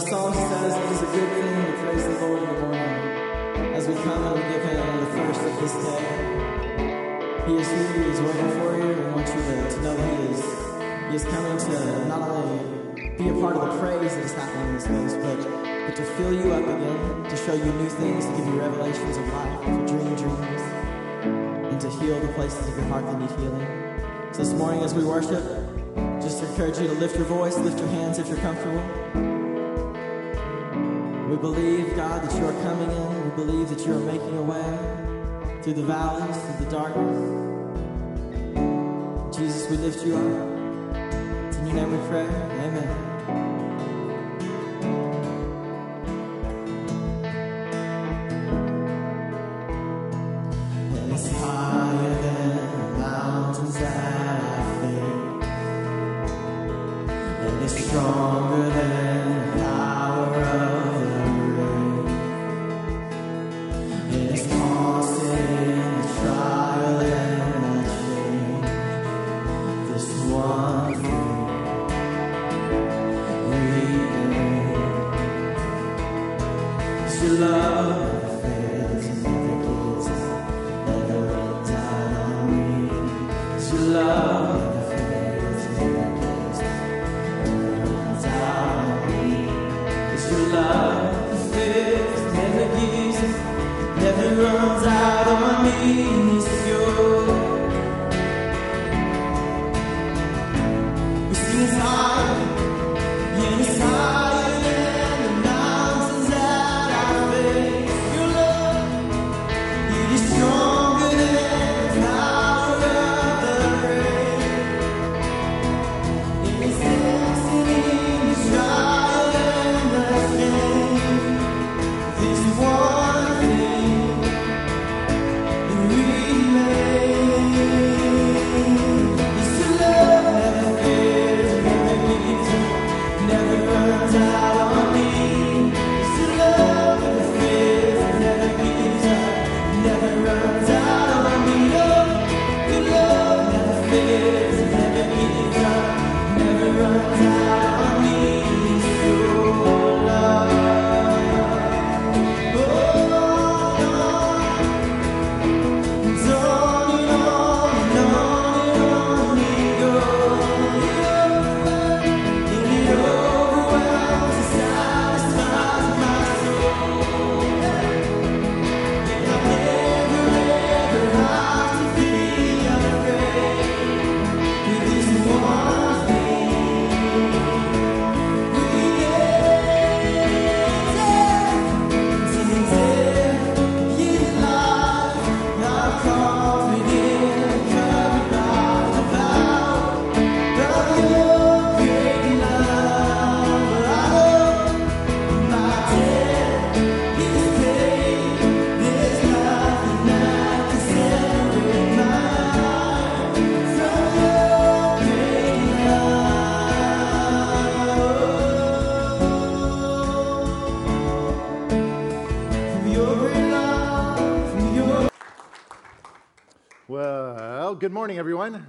the song says it is a good thing to praise the Lord in the morning as we come and we give Him the first of this day. He is here, He is waiting for you, and wants you to, to know He is, He is coming to not only be a part of the praise that is happening in this place, but, but to fill you up again, to show you new things, to give you revelations of life, to dream dreams and to heal the places of your heart that need healing. So this morning as we worship, just encourage you to lift your voice, lift your hands if you're comfortable. We believe, God, that you are coming in. We believe that you are making a way through the valleys, through the darkness. Jesus, we lift you up. In your name we pray. Never Well, good morning, everyone.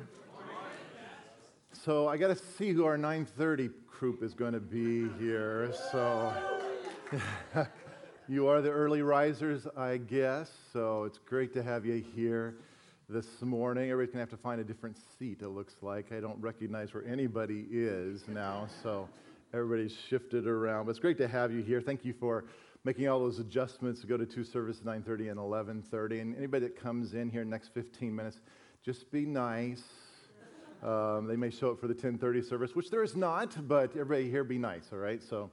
So I got to see who our 9:30 group is going to be here. So you are the early risers, I guess. So it's great to have you here this morning. Everybody's going to have to find a different seat. It looks like I don't recognize where anybody is now. So everybody's shifted around. But it's great to have you here. Thank you for making all those adjustments to go to two services 9.30 and 11.30 and anybody that comes in here next 15 minutes just be nice. Um, they may show up for the 10.30 service which there is not but everybody here be nice all right? So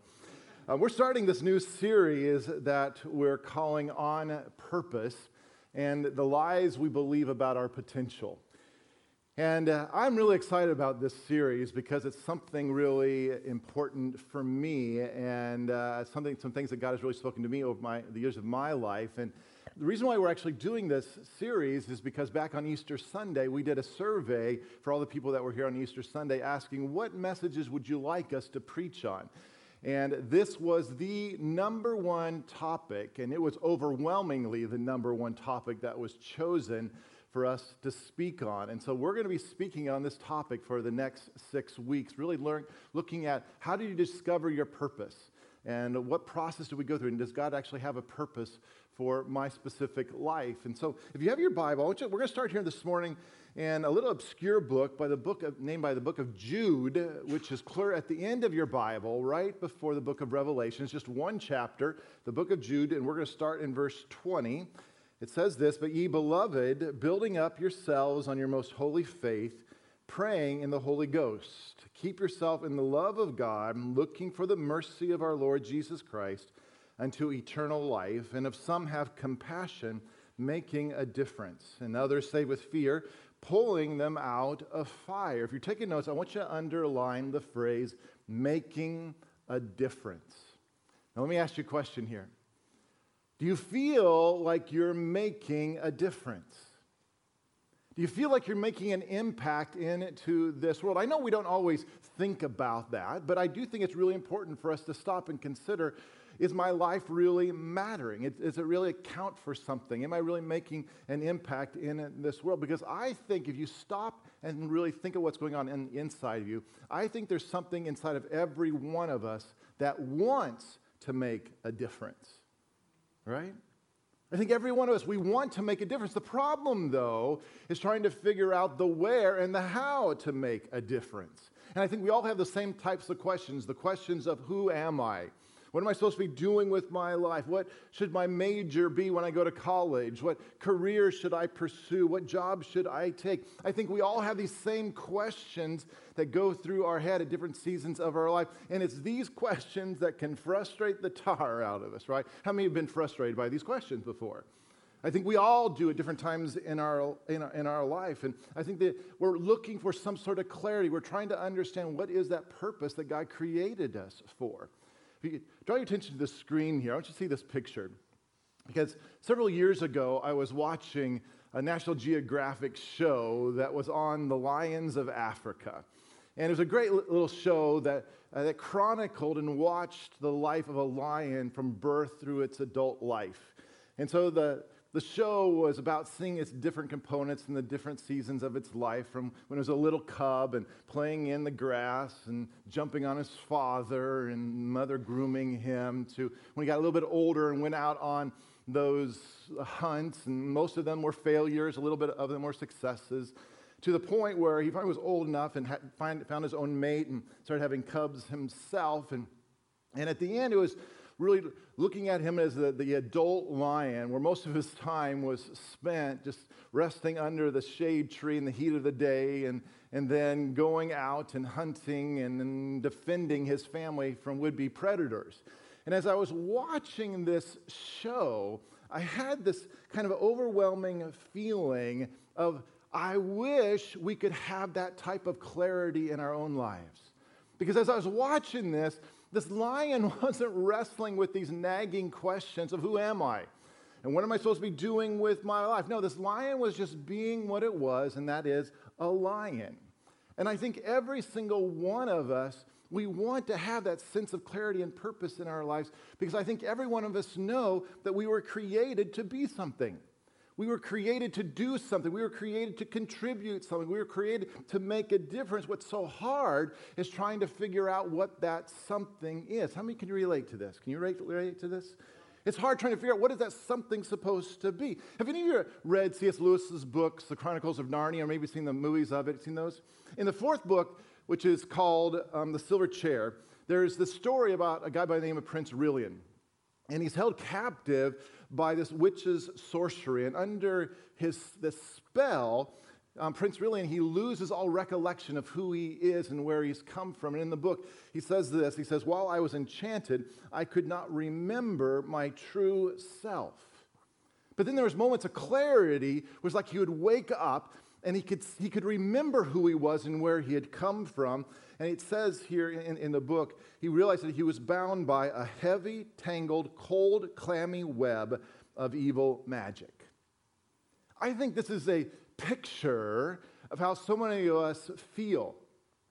uh, we're starting this new series that we're calling on purpose and the lies we believe about our potential. And uh, I'm really excited about this series because it's something really important for me and uh, something, some things that God has really spoken to me over my, the years of my life. And the reason why we're actually doing this series is because back on Easter Sunday, we did a survey for all the people that were here on Easter Sunday asking, What messages would you like us to preach on? And this was the number one topic, and it was overwhelmingly the number one topic that was chosen for us to speak on. And so we're going to be speaking on this topic for the next six weeks, really learn, looking at how do you discover your purpose and what process do we go through, and does God actually have a purpose for my specific life? And so if you have your Bible, we're going to start here this morning in a little obscure book by the book of, named by the book of Jude, which is clear at the end of your Bible, right before the book of Revelation. It's just one chapter, the book of Jude, and we're going to start in verse 20. It says this, but ye beloved, building up yourselves on your most holy faith, praying in the Holy Ghost. Keep yourself in the love of God, looking for the mercy of our Lord Jesus Christ unto eternal life. And if some have compassion, making a difference, and others say with fear, pulling them out of fire. If you're taking notes, I want you to underline the phrase making a difference. Now, let me ask you a question here. Do you feel like you're making a difference? Do you feel like you're making an impact into this world? I know we don't always think about that, but I do think it's really important for us to stop and consider is my life really mattering? Does it really account for something? Am I really making an impact in this world? Because I think if you stop and really think of what's going on in, inside of you, I think there's something inside of every one of us that wants to make a difference right? I think every one of us, we want to make a difference. The problem, though, is trying to figure out the where and the how to make a difference. And I think we all have the same types of questions the questions of who am I? What am I supposed to be doing with my life? What should my major be when I go to college? What career should I pursue? What job should I take? I think we all have these same questions that go through our head at different seasons of our life. And it's these questions that can frustrate the tar out of us, right? How many have been frustrated by these questions before? I think we all do at different times in our, in our, in our life. And I think that we're looking for some sort of clarity. We're trying to understand what is that purpose that God created us for. If you draw your attention to the screen here, I want you to see this picture. Because several years ago, I was watching a National Geographic show that was on the lions of Africa. And it was a great little show that, uh, that chronicled and watched the life of a lion from birth through its adult life. And so the, the show was about seeing its different components in the different seasons of its life, from when it was a little cub and playing in the grass and jumping on his father and mother grooming him, to when he got a little bit older and went out on those hunts, and most of them were failures, a little bit of them were successes, to the point where he finally was old enough and had, find, found his own mate and started having cubs himself. And, and at the end, it was really looking at him as the, the adult lion, where most of his time was spent just resting under the shade tree in the heat of the day and, and then going out and hunting and, and defending his family from would be predators. And as I was watching this show, I had this kind of overwhelming feeling of, I wish we could have that type of clarity in our own lives. Because as I was watching this, this lion wasn't wrestling with these nagging questions of who am I? And what am I supposed to be doing with my life? No, this lion was just being what it was, and that is a lion. And I think every single one of us, we want to have that sense of clarity and purpose in our lives because I think every one of us know that we were created to be something. We were created to do something. We were created to contribute something. We were created to make a difference. What's so hard is trying to figure out what that something is. How many can you relate to this? Can you relate to this? It's hard trying to figure out what is that something supposed to be. Have any of you read C.S. Lewis's books, The Chronicles of Narnia, or maybe seen the movies of it? Seen those? In the fourth book, which is called um, The Silver Chair, there's the story about a guy by the name of Prince Rilian. And he's held captive by this witch's sorcery. And under his the spell, um, Prince Rilian, he loses all recollection of who he is and where he's come from. And in the book, he says this He says, While I was enchanted, I could not remember my true self. But then there was moments of clarity, it was like he would wake up and he could, he could remember who he was and where he had come from. And it says here in, in the book, he realized that he was bound by a heavy, tangled, cold, clammy web of evil magic. I think this is a picture of how so many of us feel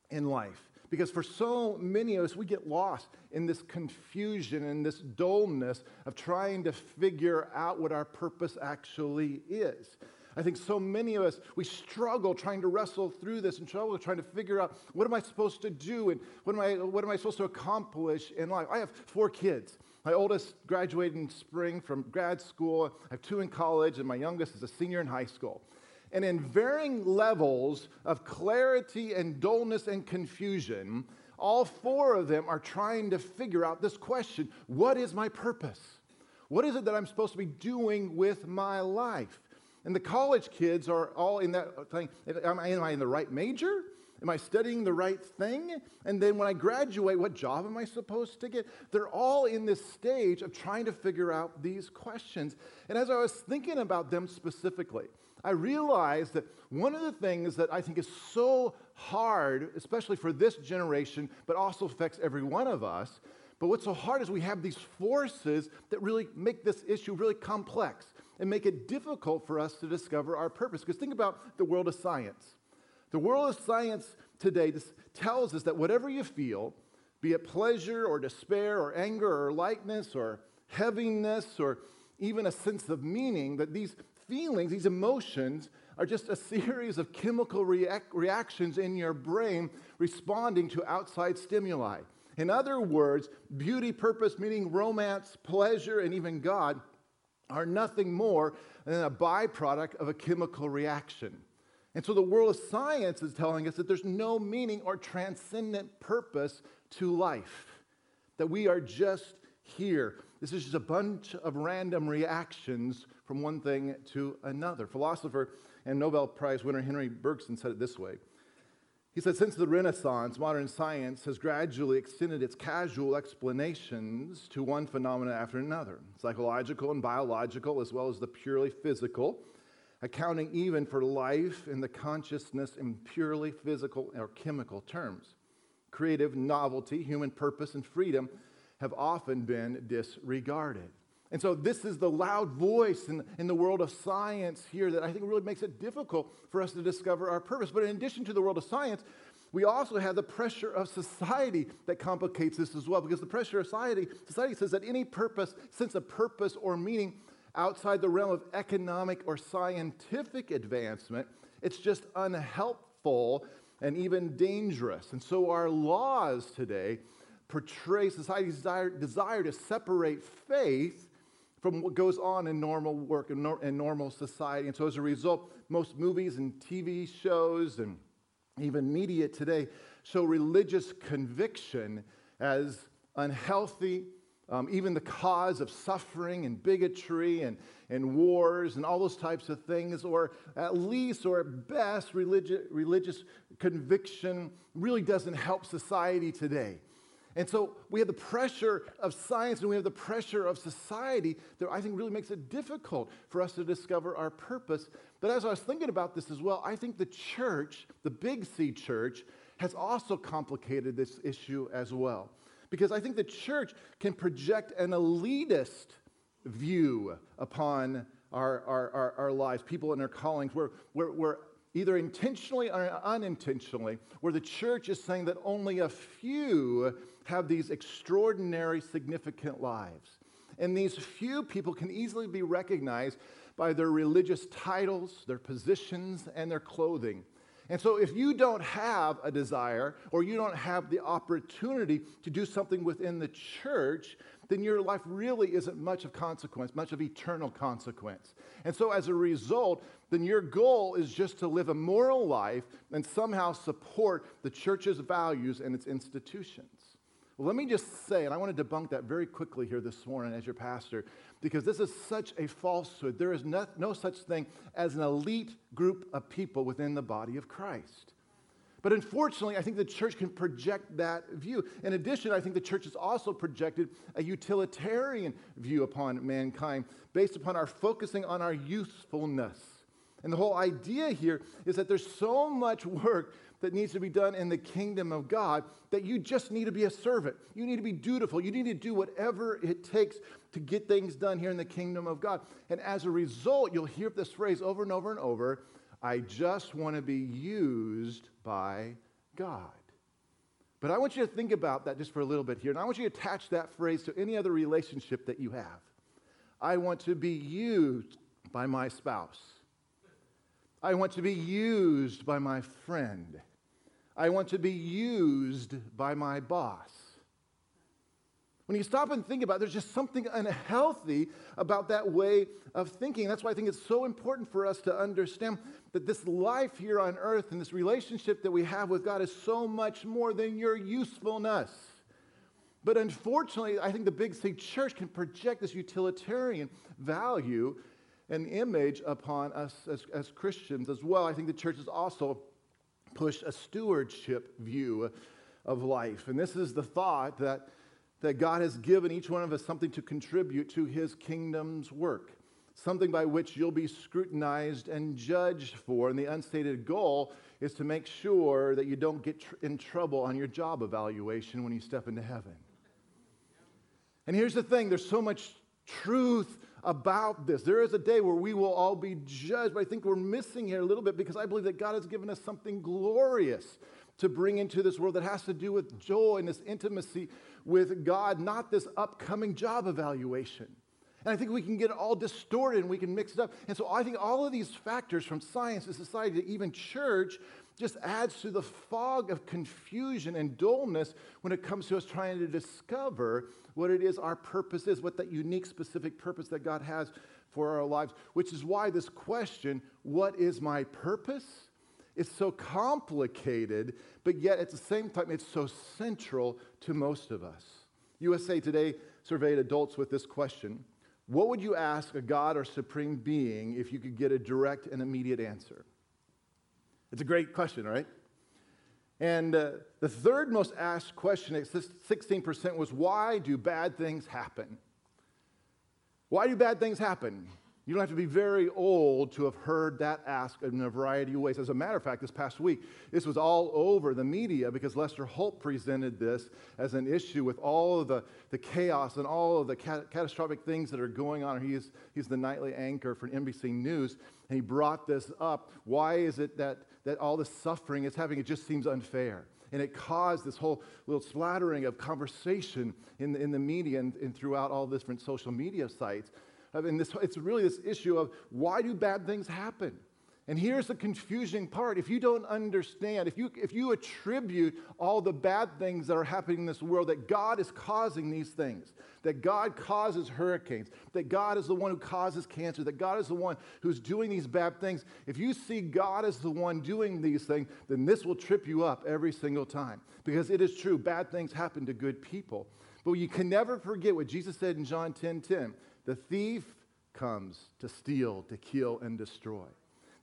in life. Because for so many of us, we get lost in this confusion and this dullness of trying to figure out what our purpose actually is. I think so many of us, we struggle trying to wrestle through this and struggle trying to figure out what am I supposed to do and what am I, what am I supposed to accomplish in life. I have four kids. My oldest graduated in spring from grad school. I have two in college, and my youngest is a senior in high school. And in varying levels of clarity and dullness and confusion, all four of them are trying to figure out this question What is my purpose? What is it that I'm supposed to be doing with my life? And the college kids are all in that thing. Am I, am I in the right major? Am I studying the right thing? And then when I graduate, what job am I supposed to get? They're all in this stage of trying to figure out these questions. And as I was thinking about them specifically, I realized that one of the things that I think is so hard, especially for this generation, but also affects every one of us, but what's so hard is we have these forces that really make this issue really complex and make it difficult for us to discover our purpose. Because think about the world of science. The world of science today tells us that whatever you feel, be it pleasure or despair or anger or lightness or heaviness or even a sense of meaning, that these feelings, these emotions, are just a series of chemical reac- reactions in your brain responding to outside stimuli. In other words, beauty, purpose, meaning romance, pleasure, and even God are nothing more than a byproduct of a chemical reaction. And so the world of science is telling us that there's no meaning or transcendent purpose to life, that we are just here. This is just a bunch of random reactions from one thing to another. Philosopher and Nobel Prize winner Henry Bergson said it this way he said, since the Renaissance, modern science has gradually extended its casual explanations to one phenomenon after another psychological and biological, as well as the purely physical, accounting even for life and the consciousness in purely physical or chemical terms. Creative novelty, human purpose, and freedom have often been disregarded. And so, this is the loud voice in, in the world of science here that I think really makes it difficult for us to discover our purpose. But in addition to the world of science, we also have the pressure of society that complicates this as well, because the pressure of society, society says that any purpose, sense of purpose or meaning outside the realm of economic or scientific advancement, it's just unhelpful and even dangerous. And so our laws today portray society's desire, desire to separate faith from what goes on in normal work and normal society. And so, as a result, most movies and TV shows and even media today show religious conviction as unhealthy, um, even the cause of suffering and bigotry and, and wars and all those types of things, or at least or at best, religi- religious conviction really doesn't help society today. And so we have the pressure of science and we have the pressure of society that I think really makes it difficult for us to discover our purpose. But as I was thinking about this as well, I think the church, the Big C church, has also complicated this issue as well. Because I think the church can project an elitist view upon our, our, our, our lives, people in their callings, where, where, where either intentionally or unintentionally, where the church is saying that only a few have these extraordinary, significant lives. And these few people can easily be recognized by their religious titles, their positions, and their clothing. And so, if you don't have a desire or you don't have the opportunity to do something within the church, then your life really isn't much of consequence, much of eternal consequence. And so, as a result, then your goal is just to live a moral life and somehow support the church's values and its institutions. Well, let me just say, and I want to debunk that very quickly here this morning as your pastor, because this is such a falsehood. There is no, no such thing as an elite group of people within the body of Christ. But unfortunately, I think the church can project that view. In addition, I think the church has also projected a utilitarian view upon mankind based upon our focusing on our usefulness. And the whole idea here is that there's so much work that needs to be done in the kingdom of God that you just need to be a servant. You need to be dutiful. You need to do whatever it takes to get things done here in the kingdom of God. And as a result, you'll hear this phrase over and over and over I just want to be used by God. But I want you to think about that just for a little bit here. And I want you to attach that phrase to any other relationship that you have. I want to be used by my spouse. I want to be used by my friend. I want to be used by my boss. When you stop and think about it, there's just something unhealthy about that way of thinking. That's why I think it's so important for us to understand that this life here on earth and this relationship that we have with God is so much more than your usefulness. But unfortunately, I think the Big C church can project this utilitarian value and image upon us as, as Christians as well. I think the church is also pushed a stewardship view of life. And this is the thought that that God has given each one of us something to contribute to his kingdom's work, something by which you'll be scrutinized and judged for. And the unstated goal is to make sure that you don't get tr- in trouble on your job evaluation when you step into heaven. And here's the thing there's so much truth about this. There is a day where we will all be judged, but I think we're missing here a little bit because I believe that God has given us something glorious to bring into this world that has to do with joy and this intimacy with God, not this upcoming job evaluation. And I think we can get it all distorted and we can mix it up. And so I think all of these factors from science to society to even church just adds to the fog of confusion and dullness when it comes to us trying to discover what it is our purpose is, what that unique, specific purpose that God has for our lives, which is why this question, what is my purpose? It's so complicated, but yet at the same time, it's so central to most of us. USA Today surveyed adults with this question What would you ask a God or supreme being if you could get a direct and immediate answer? It's a great question, right? And uh, the third most asked question at 16% was Why do bad things happen? Why do bad things happen? You don't have to be very old to have heard that asked in a variety of ways. As a matter of fact, this past week, this was all over the media because Lester Holt presented this as an issue with all of the, the chaos and all of the cat- catastrophic things that are going on. He's, he's the nightly anchor for NBC News, and he brought this up. Why is it that, that all this suffering is happening? It just seems unfair. And it caused this whole little splattering of conversation in the, in the media and, and throughout all different social media sites and this, it's really this issue of why do bad things happen? And here's the confusing part. If you don't understand, if you, if you attribute all the bad things that are happening in this world, that God is causing these things, that God causes hurricanes, that God is the one who causes cancer, that God is the one who's doing these bad things, if you see God as the one doing these things, then this will trip you up every single time. Because it is true, bad things happen to good people. But you can never forget what Jesus said in John 10 10. The thief comes to steal, to kill, and destroy.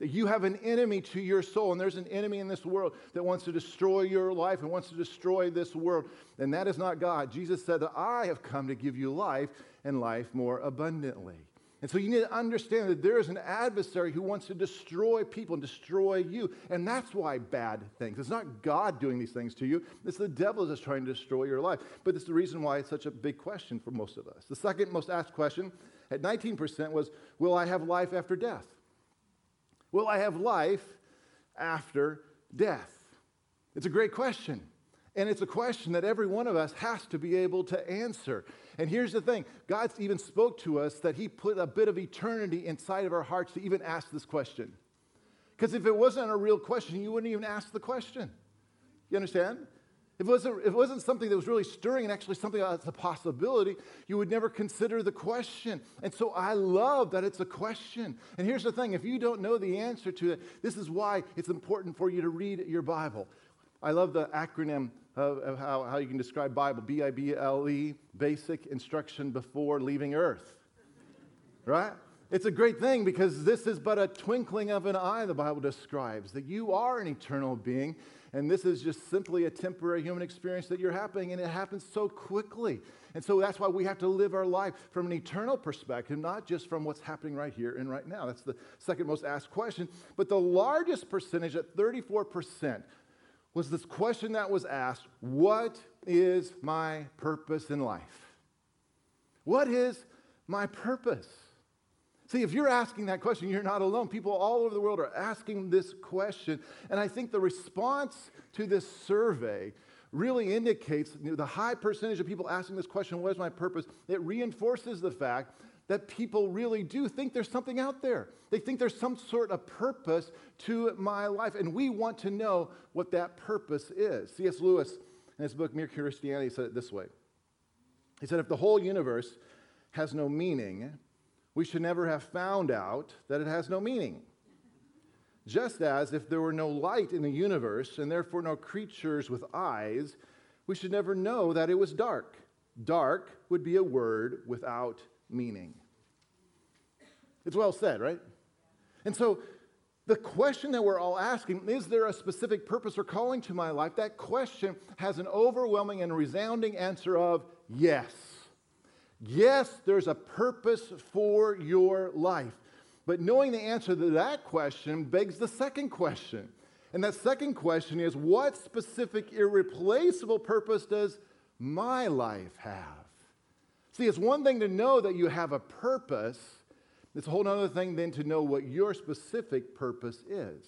That you have an enemy to your soul, and there's an enemy in this world that wants to destroy your life and wants to destroy this world. And that is not God. Jesus said that I have come to give you life and life more abundantly. And so you need to understand that there is an adversary who wants to destroy people and destroy you. And that's why bad things. It's not God doing these things to you, it's the devil that's trying to destroy your life. But it's the reason why it's such a big question for most of us. The second most asked question at 19% was Will I have life after death? Will I have life after death? It's a great question. And it's a question that every one of us has to be able to answer. And here's the thing God even spoke to us that He put a bit of eternity inside of our hearts to even ask this question. Because if it wasn't a real question, you wouldn't even ask the question. You understand? If it, wasn't, if it wasn't something that was really stirring and actually something that's a possibility, you would never consider the question. And so I love that it's a question. And here's the thing if you don't know the answer to it, this is why it's important for you to read your Bible. I love the acronym of, of how, how you can describe Bible B I B L E, basic instruction before leaving earth. Right? It's a great thing because this is but a twinkling of an eye, the Bible describes, that you are an eternal being, and this is just simply a temporary human experience that you're having, and it happens so quickly. And so that's why we have to live our life from an eternal perspective, not just from what's happening right here and right now. That's the second most asked question. But the largest percentage, at 34%, was this question that was asked What is my purpose in life? What is my purpose? See, if you're asking that question, you're not alone. People all over the world are asking this question. And I think the response to this survey really indicates the high percentage of people asking this question, What is my purpose? It reinforces the fact that people really do think there's something out there. They think there's some sort of purpose to my life, and we want to know what that purpose is. C.S. Lewis, in his book Mere Christianity, said it this way He said, If the whole universe has no meaning, we should never have found out that it has no meaning. Just as if there were no light in the universe and therefore no creatures with eyes, we should never know that it was dark. Dark would be a word without meaning. It's well said, right? And so the question that we're all asking is there a specific purpose or calling to my life? That question has an overwhelming and resounding answer of yes. Yes, there's a purpose for your life. But knowing the answer to that question begs the second question. And that second question is what specific, irreplaceable purpose does my life have? See, it's one thing to know that you have a purpose, it's a whole other thing then to know what your specific purpose is.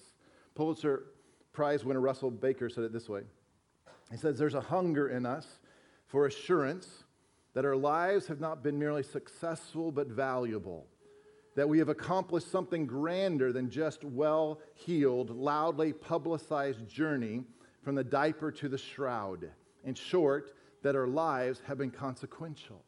Pulitzer Prize winner Russell Baker said it this way He says, There's a hunger in us for assurance that our lives have not been merely successful but valuable, that we have accomplished something grander than just well heeled, loudly publicized journey from the diaper to the shroud. In short, that our lives have been consequential.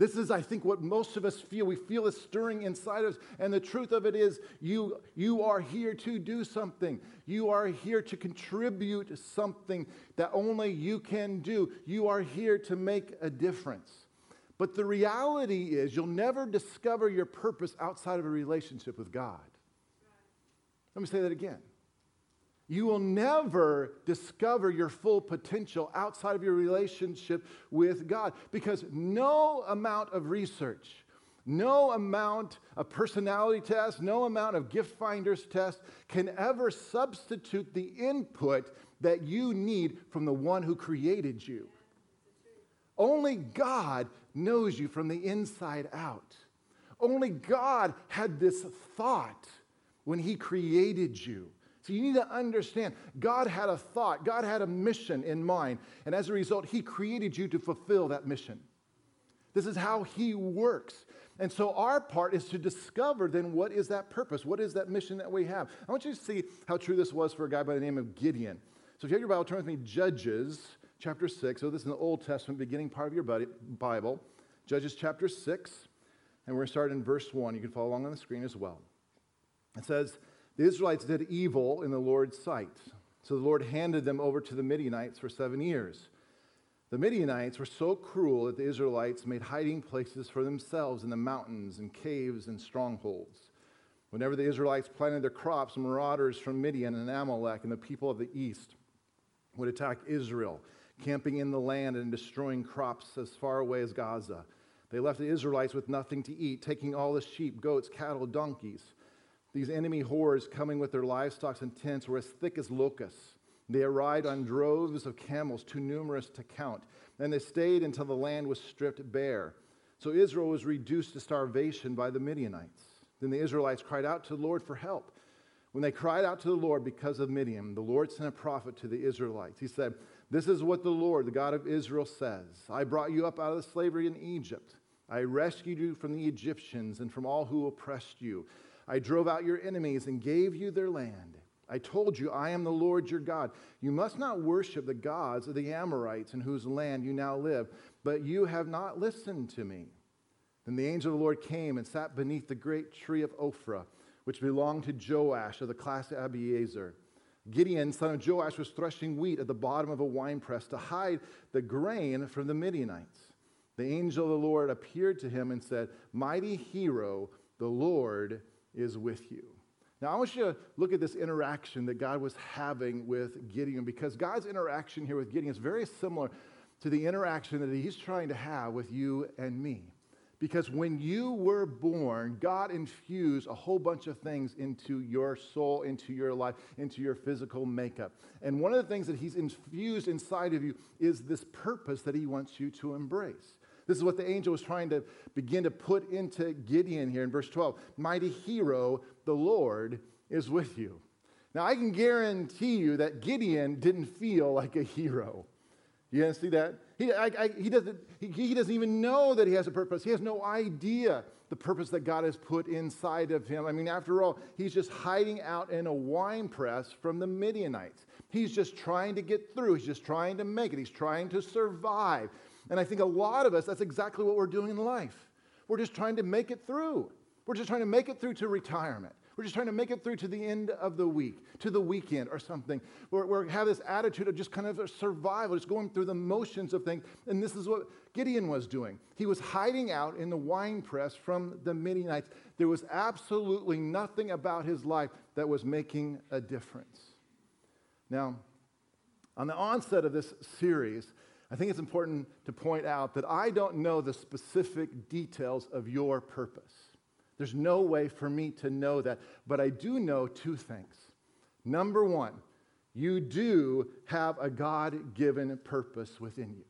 This is, I think, what most of us feel. We feel it stirring inside us. And the truth of it is, you, you are here to do something. You are here to contribute something that only you can do. You are here to make a difference. But the reality is, you'll never discover your purpose outside of a relationship with God. Let me say that again. You will never discover your full potential outside of your relationship with God because no amount of research, no amount of personality test, no amount of gift finders test can ever substitute the input that you need from the one who created you. Only God knows you from the inside out. Only God had this thought when He created you. So you need to understand God had a thought, God had a mission in mind, and as a result, He created you to fulfill that mission. This is how He works. And so our part is to discover then what is that purpose? What is that mission that we have? I want you to see how true this was for a guy by the name of Gideon. So if you have your Bible, turn with me Judges chapter 6. So this is the Old Testament, beginning part of your Bible. Judges chapter 6. And we're going to start in verse 1. You can follow along on the screen as well. It says, the Israelites did evil in the Lord's sight. So the Lord handed them over to the Midianites for seven years. The Midianites were so cruel that the Israelites made hiding places for themselves in the mountains and caves and strongholds. Whenever the Israelites planted their crops, marauders from Midian and Amalek and the people of the east would attack Israel, camping in the land and destroying crops as far away as Gaza. They left the Israelites with nothing to eat, taking all the sheep, goats, cattle, donkeys. These enemy hordes coming with their livestock and tents were as thick as locusts. They arrived on droves of camels, too numerous to count, and they stayed until the land was stripped bare. So Israel was reduced to starvation by the Midianites. Then the Israelites cried out to the Lord for help. When they cried out to the Lord because of Midian, the Lord sent a prophet to the Israelites. He said, This is what the Lord, the God of Israel, says I brought you up out of the slavery in Egypt. I rescued you from the Egyptians and from all who oppressed you. I drove out your enemies and gave you their land. I told you, I am the Lord your God. You must not worship the gods of the Amorites in whose land you now live, but you have not listened to me. Then the angel of the Lord came and sat beneath the great tree of Ophrah, which belonged to Joash of the class of Abiezer. Gideon, son of Joash, was threshing wheat at the bottom of a winepress to hide the grain from the Midianites. The angel of the Lord appeared to him and said, Mighty hero, the Lord is with you. Now, I want you to look at this interaction that God was having with Gideon because God's interaction here with Gideon is very similar to the interaction that he's trying to have with you and me. Because when you were born, God infused a whole bunch of things into your soul, into your life, into your physical makeup. And one of the things that He's infused inside of you is this purpose that He wants you to embrace. This is what the angel was trying to begin to put into Gideon here in verse 12. Mighty hero, the Lord is with you. Now, I can guarantee you that Gideon didn't feel like a hero. You didn't see that? He, I, I, he, doesn't, he, he doesn't even know that he has a purpose. He has no idea the purpose that God has put inside of him. I mean, after all, he's just hiding out in a wine press from the Midianites. He's just trying to get through. He's just trying to make it. He's trying to survive. And I think a lot of us, that's exactly what we're doing in life. We're just trying to make it through. We're just trying to make it through to retirement. We're just trying to make it through to the end of the week, to the weekend or something. We have this attitude of just kind of survival, just going through the motions of things. And this is what Gideon was doing. He was hiding out in the wine press from the Midianites. There was absolutely nothing about his life that was making a difference. Now, on the onset of this series, I think it's important to point out that I don't know the specific details of your purpose. There's no way for me to know that. But I do know two things. Number one, you do have a God given purpose within you.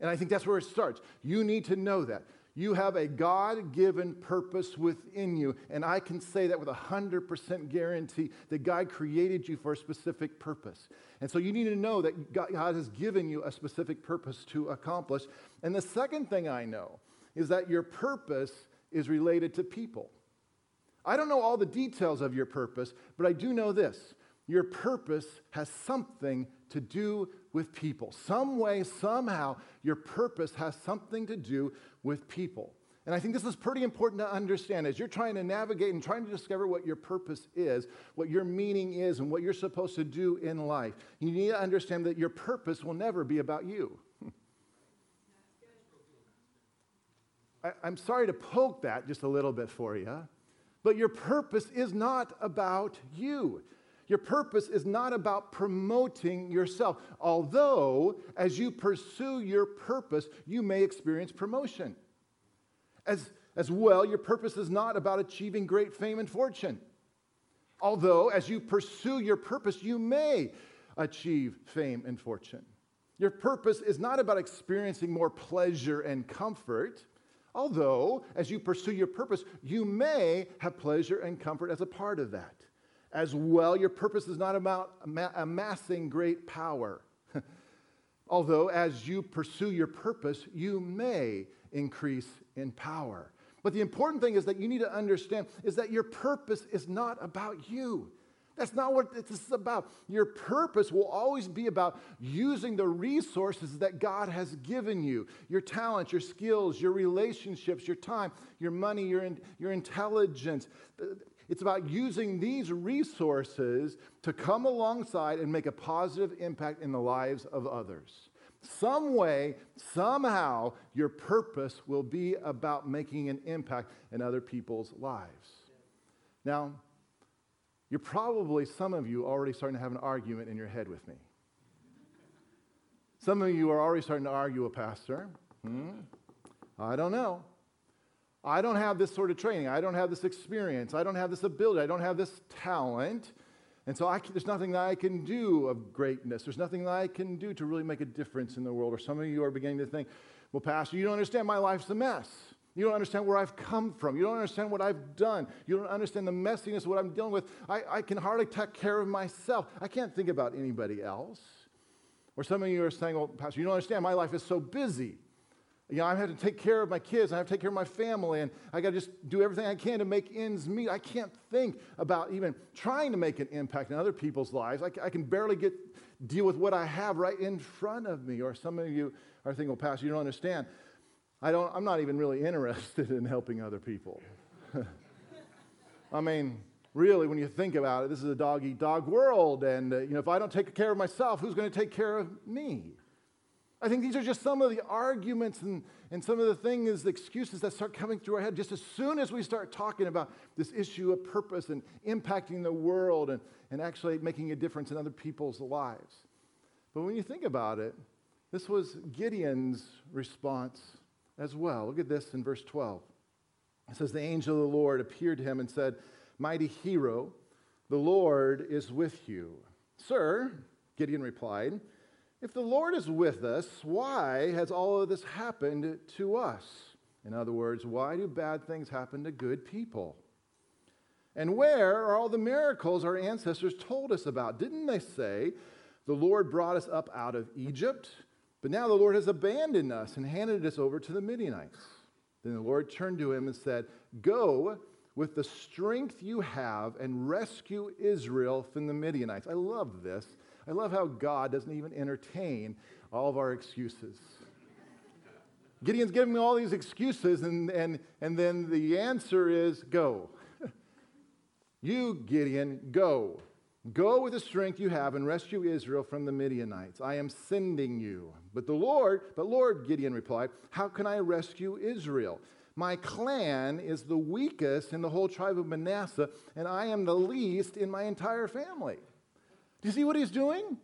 And I think that's where it starts. You need to know that. You have a God given purpose within you. And I can say that with a 100% guarantee that God created you for a specific purpose. And so you need to know that God has given you a specific purpose to accomplish. And the second thing I know is that your purpose is related to people. I don't know all the details of your purpose, but I do know this your purpose has something to do with people. Some way, somehow, your purpose has something to do with people. And I think this is pretty important to understand as you're trying to navigate and trying to discover what your purpose is, what your meaning is, and what you're supposed to do in life. You need to understand that your purpose will never be about you. I, I'm sorry to poke that just a little bit for you, but your purpose is not about you. Your purpose is not about promoting yourself. Although, as you pursue your purpose, you may experience promotion. As, as well, your purpose is not about achieving great fame and fortune. Although, as you pursue your purpose, you may achieve fame and fortune. Your purpose is not about experiencing more pleasure and comfort. Although, as you pursue your purpose, you may have pleasure and comfort as a part of that. As well, your purpose is not about amassing great power. Although, as you pursue your purpose, you may increase in power. But the important thing is that you need to understand is that your purpose is not about you. That's not what this is about. Your purpose will always be about using the resources that God has given you your talents, your skills, your relationships, your time, your money, your, in, your intelligence. It's about using these resources to come alongside and make a positive impact in the lives of others. Some way, somehow, your purpose will be about making an impact in other people's lives. Now, you're probably, some of you, already starting to have an argument in your head with me. Some of you are already starting to argue a pastor. Hmm? I don't know. I don't have this sort of training. I don't have this experience. I don't have this ability. I don't have this talent. And so I, there's nothing that I can do of greatness. There's nothing that I can do to really make a difference in the world. Or some of you are beginning to think, well, Pastor, you don't understand. My life's a mess. You don't understand where I've come from. You don't understand what I've done. You don't understand the messiness of what I'm dealing with. I, I can hardly take care of myself. I can't think about anybody else. Or some of you are saying, well, Pastor, you don't understand. My life is so busy. You know, I have to take care of my kids. I have to take care of my family. And I got to just do everything I can to make ends meet. I can't think about even trying to make an impact in other people's lives. I, I can barely get deal with what I have right in front of me. Or some of you are thinking, well, Pastor, you don't understand. I don't, I'm not even really interested in helping other people. I mean, really, when you think about it, this is a dog eat dog world. And, uh, you know, if I don't take care of myself, who's going to take care of me? I think these are just some of the arguments and, and some of the things, the excuses that start coming through our head just as soon as we start talking about this issue of purpose and impacting the world and, and actually making a difference in other people's lives. But when you think about it, this was Gideon's response as well. Look at this in verse 12. It says, The angel of the Lord appeared to him and said, Mighty hero, the Lord is with you. Sir, Gideon replied, If the Lord is with us, why has all of this happened to us? In other words, why do bad things happen to good people? And where are all the miracles our ancestors told us about? Didn't they say, The Lord brought us up out of Egypt? But now the Lord has abandoned us and handed us over to the Midianites. Then the Lord turned to him and said, Go with the strength you have and rescue Israel from the Midianites. I love this. I love how God doesn't even entertain all of our excuses. Gideon's giving me all these excuses, and, and, and then the answer is go. you, Gideon, go. Go with the strength you have and rescue Israel from the Midianites. I am sending you. But the Lord, but Lord, Gideon replied, How can I rescue Israel? My clan is the weakest in the whole tribe of Manasseh, and I am the least in my entire family. Do you see what he's doing?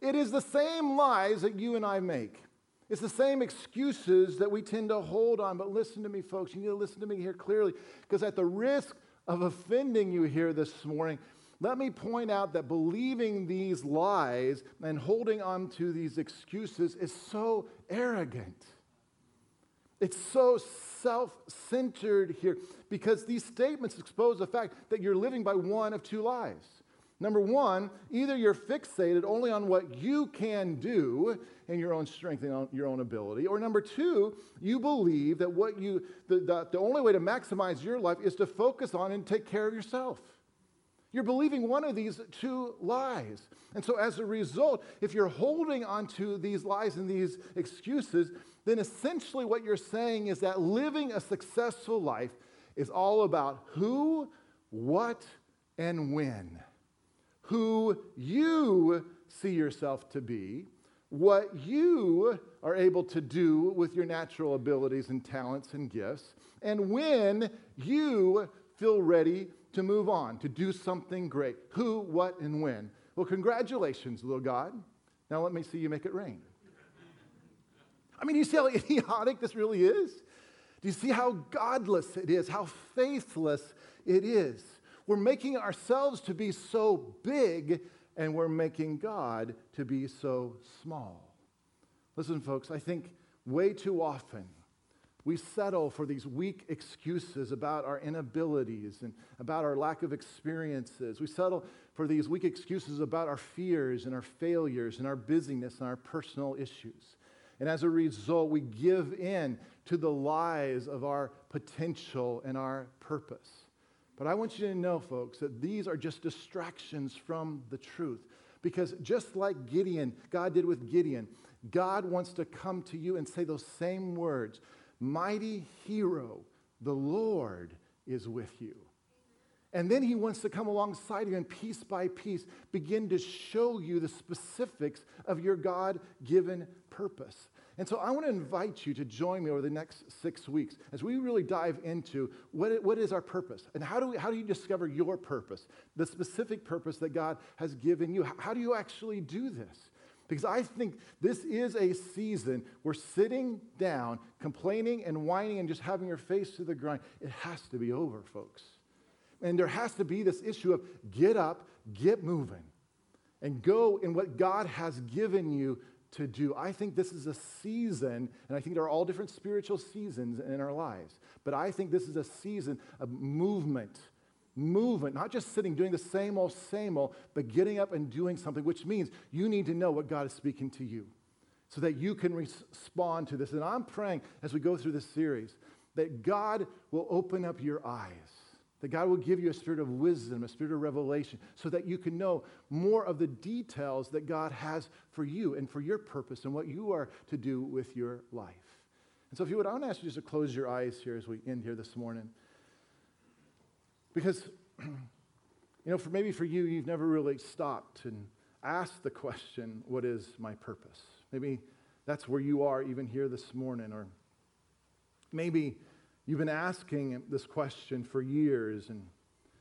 It is the same lies that you and I make. It's the same excuses that we tend to hold on. But listen to me, folks. You need to listen to me here clearly, because at the risk of offending you here this morning, let me point out that believing these lies and holding on to these excuses is so arrogant. It's so self centered here because these statements expose the fact that you're living by one of two lies. Number one, either you're fixated only on what you can do in your own strength and your own ability, or number two, you believe that what you the, the, the only way to maximize your life is to focus on and take care of yourself. You're believing one of these two lies. And so, as a result, if you're holding onto these lies and these excuses, then essentially what you're saying is that living a successful life is all about who, what, and when. Who you see yourself to be, what you are able to do with your natural abilities and talents and gifts, and when you feel ready to move on, to do something great. Who, what, and when. Well, congratulations, little God. Now let me see you make it rain. I mean, you see how idiotic this really is? Do you see how godless it is, how faithless it is? We're making ourselves to be so big, and we're making God to be so small. Listen, folks, I think way too often we settle for these weak excuses about our inabilities and about our lack of experiences. We settle for these weak excuses about our fears and our failures and our busyness and our personal issues. And as a result, we give in to the lies of our potential and our purpose. But I want you to know, folks, that these are just distractions from the truth. Because just like Gideon, God did with Gideon, God wants to come to you and say those same words Mighty hero, the Lord is with you. And then he wants to come alongside you and piece by piece begin to show you the specifics of your God given purpose. And so I want to invite you to join me over the next six weeks as we really dive into what, what is our purpose and how do, we, how do you discover your purpose, the specific purpose that God has given you. How do you actually do this? Because I think this is a season where sitting down, complaining and whining and just having your face to the ground, it has to be over, folks. And there has to be this issue of get up, get moving, and go in what God has given you to do. I think this is a season, and I think there are all different spiritual seasons in our lives, but I think this is a season of movement movement, not just sitting doing the same old, same old, but getting up and doing something, which means you need to know what God is speaking to you so that you can respond to this. And I'm praying as we go through this series that God will open up your eyes, that God will give you a spirit of wisdom, a spirit of revelation, so that you can know more of the details that God has for you and for your purpose and what you are to do with your life. And so, if you would, I want to ask you just to close your eyes here as we end here this morning. Because, you know, for maybe for you, you've never really stopped and asked the question, what is my purpose? Maybe that's where you are even here this morning. Or maybe you've been asking this question for years and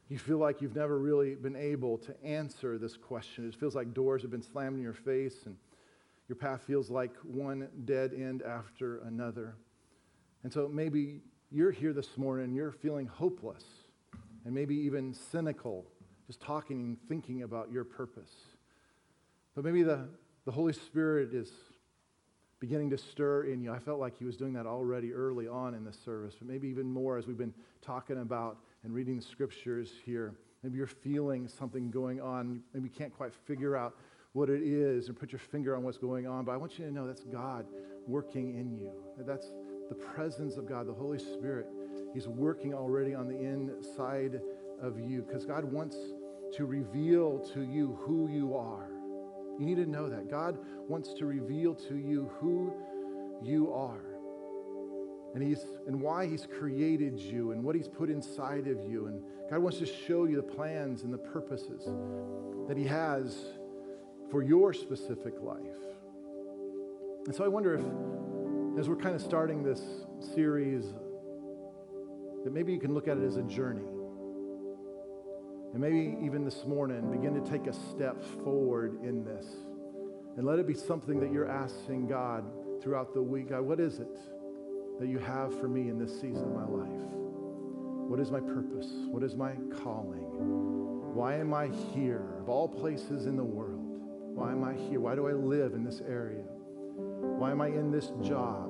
you feel like you've never really been able to answer this question. It feels like doors have been slammed in your face and your path feels like one dead end after another. And so maybe you're here this morning and you're feeling hopeless and maybe even cynical, just talking and thinking about your purpose. But maybe the, the Holy Spirit is beginning to stir in you. I felt like He was doing that already early on in the service, but maybe even more as we've been talking about and reading the scriptures here. Maybe you're feeling something going on. Maybe you can't quite figure out what it is and put your finger on what's going on, but I want you to know that's God working in you. That's the presence of God, the Holy Spirit. He's working already on the inside of you because God wants to reveal to you who you are. You need to know that. God wants to reveal to you who you are. And he's and why he's created you and what he's put inside of you. And God wants to show you the plans and the purposes that he has for your specific life. And so I wonder if as we're kind of starting this series that maybe you can look at it as a journey. And maybe even this morning, begin to take a step forward in this. And let it be something that you're asking God throughout the week God, what is it that you have for me in this season of my life? What is my purpose? What is my calling? Why am I here? Of all places in the world, why am I here? Why do I live in this area? Why am I in this job?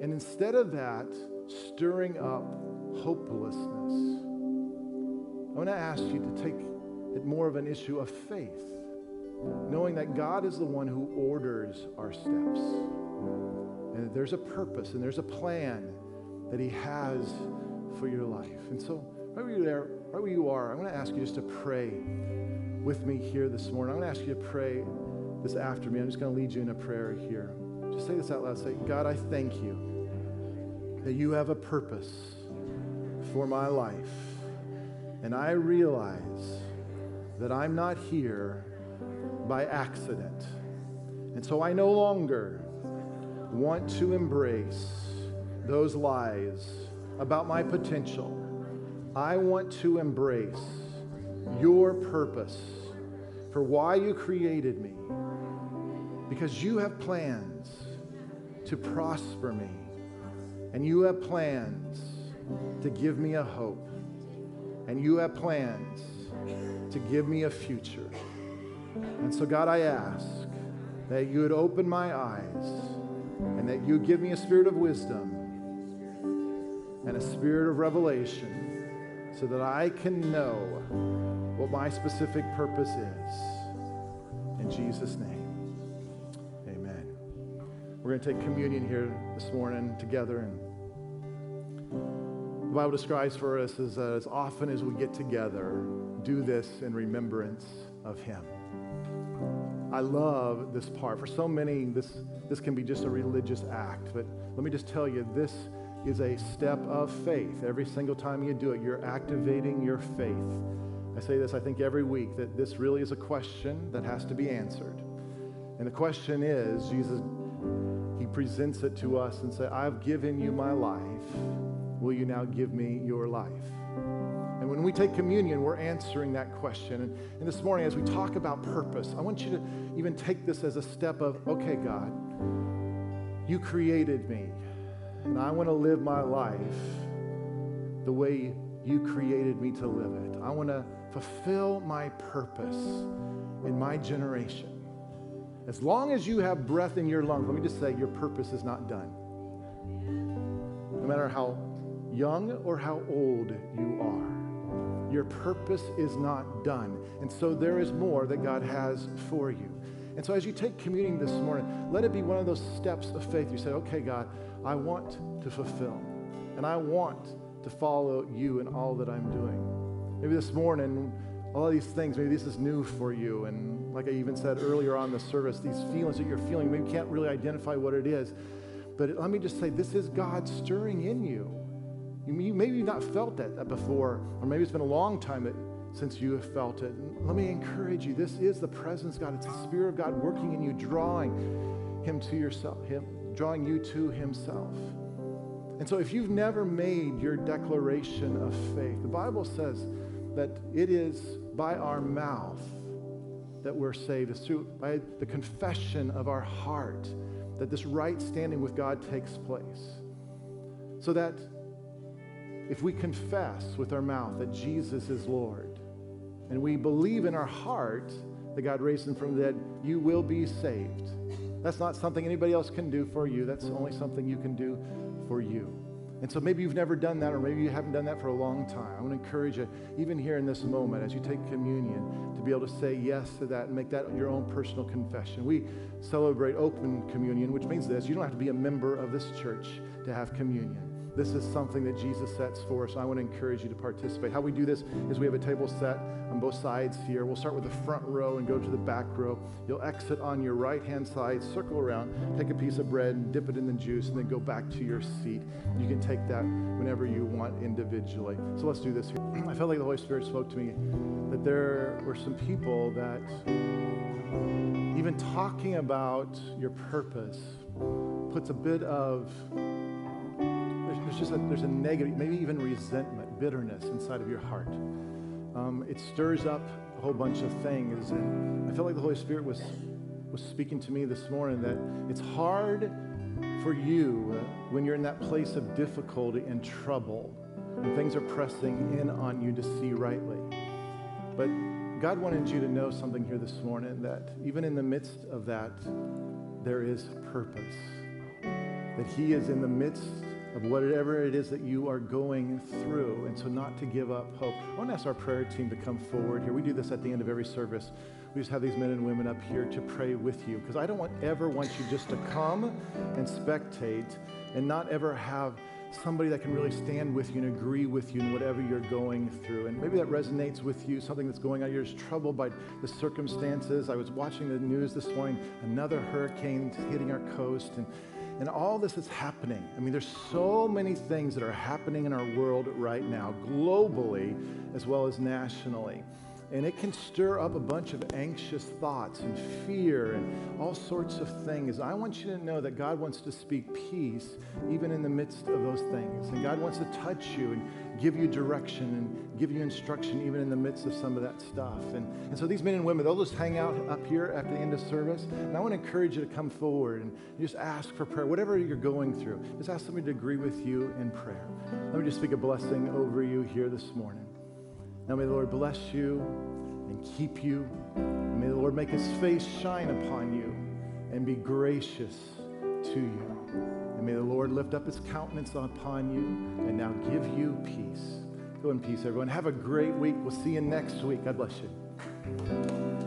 And instead of that, stirring up hopelessness, want to ask you to take it more of an issue of faith, knowing that God is the one who orders our steps. And there's a purpose and there's a plan that He has for your life. And so, right where, you there, right where you are, I want to ask you just to pray with me here this morning. I'm going to ask you to pray this after me. I'm just going to lead you in a prayer here. Just say this out loud. Say, God, I thank you that you have a purpose for my life. And I realize that I'm not here by accident. And so I no longer want to embrace those lies about my potential. I want to embrace your purpose for why you created me. Because you have plans to prosper me, and you have plans to give me a hope and you have plans to give me a future. And so, God, I ask that you would open my eyes and that you give me a spirit of wisdom and a spirit of revelation so that I can know what my specific purpose is. In Jesus' name, amen. We're going to take communion here this morning together and the Bible describes for us as, uh, as often as we get together, do this in remembrance of Him. I love this part. For so many, this, this can be just a religious act, but let me just tell you, this is a step of faith. Every single time you do it, you're activating your faith. I say this, I think, every week, that this really is a question that has to be answered. And the question is Jesus, He presents it to us and say, I've given you my life will you now give me your life? And when we take communion, we're answering that question. And, and, this morning, as we talk about purpose, I want you to even take this as a step of, okay, God, you created me, and I want to live my life the way you created me to live it. I want to fulfill my purpose in my generation. As long as you have breath in your lungs, let me just say your purpose is not done. No matter how young or how old you are. Your purpose is not done. And so there is more that God has for you. And so as you take communion this morning, let it be one of those steps of faith. You say, okay, God, I want to fulfill, and I want to follow you in all that I'm doing. Maybe this morning, all of these things, maybe this is new for you. And like I even said earlier on the service, these feelings that you're feeling, maybe you can't really identify what it is. But let me just say, this is God stirring in you. You, maybe you've not felt that, before, or maybe it's been a long time since you have felt it. And let me encourage you. This is the presence God. It's the Spirit of God working in you, drawing Him to yourself, Him drawing you to Himself. And so, if you've never made your declaration of faith, the Bible says that it is by our mouth that we're saved. It's through by the confession of our heart that this right standing with God takes place. So that if we confess with our mouth that Jesus is Lord and we believe in our heart that God raised him from the dead, you will be saved. That's not something anybody else can do for you. That's only something you can do for you. And so maybe you've never done that, or maybe you haven't done that for a long time. I want to encourage you, even here in this moment, as you take communion, to be able to say yes to that and make that your own personal confession. We celebrate open communion, which means this you don't have to be a member of this church to have communion. This is something that Jesus sets for us. I want to encourage you to participate. How we do this is we have a table set on both sides here. We'll start with the front row and go to the back row. You'll exit on your right hand side, circle around, take a piece of bread and dip it in the juice, and then go back to your seat. You can take that whenever you want individually. So let's do this here. I felt like the Holy Spirit spoke to me that there were some people that even talking about your purpose puts a bit of there's just a, there's a negative, maybe even resentment, bitterness inside of your heart. Um, it stirs up a whole bunch of things, and I feel like the Holy Spirit was was speaking to me this morning that it's hard for you uh, when you're in that place of difficulty and trouble, and things are pressing in on you to see rightly. But God wanted you to know something here this morning that even in the midst of that, there is purpose. That He is in the midst of whatever it is that you are going through. And so, not to give up hope. I want to ask our prayer team to come forward here. We do this at the end of every service. We just have these men and women up here to pray with you because I don't want, ever want you just to come and spectate and not ever have somebody that can really stand with you and agree with you in whatever you're going through. And maybe that resonates with you, something that's going on. You're just troubled by the circumstances. I was watching the news this morning, another hurricane hitting our coast. And and all this is happening. I mean, there's so many things that are happening in our world right now, globally as well as nationally. And it can stir up a bunch of anxious thoughts and fear and all sorts of things. I want you to know that God wants to speak peace even in the midst of those things. And God wants to touch you and give you direction and give you instruction even in the midst of some of that stuff. And, and so these men and women, they'll just hang out up here at the end of service. And I want to encourage you to come forward and just ask for prayer. Whatever you're going through, just ask somebody to agree with you in prayer. Let me just speak a blessing over you here this morning. Now may the Lord bless you and keep you. May the Lord make his face shine upon you and be gracious to you. And may the Lord lift up his countenance upon you and now give you peace. Go in peace, everyone. Have a great week. We'll see you next week. God bless you.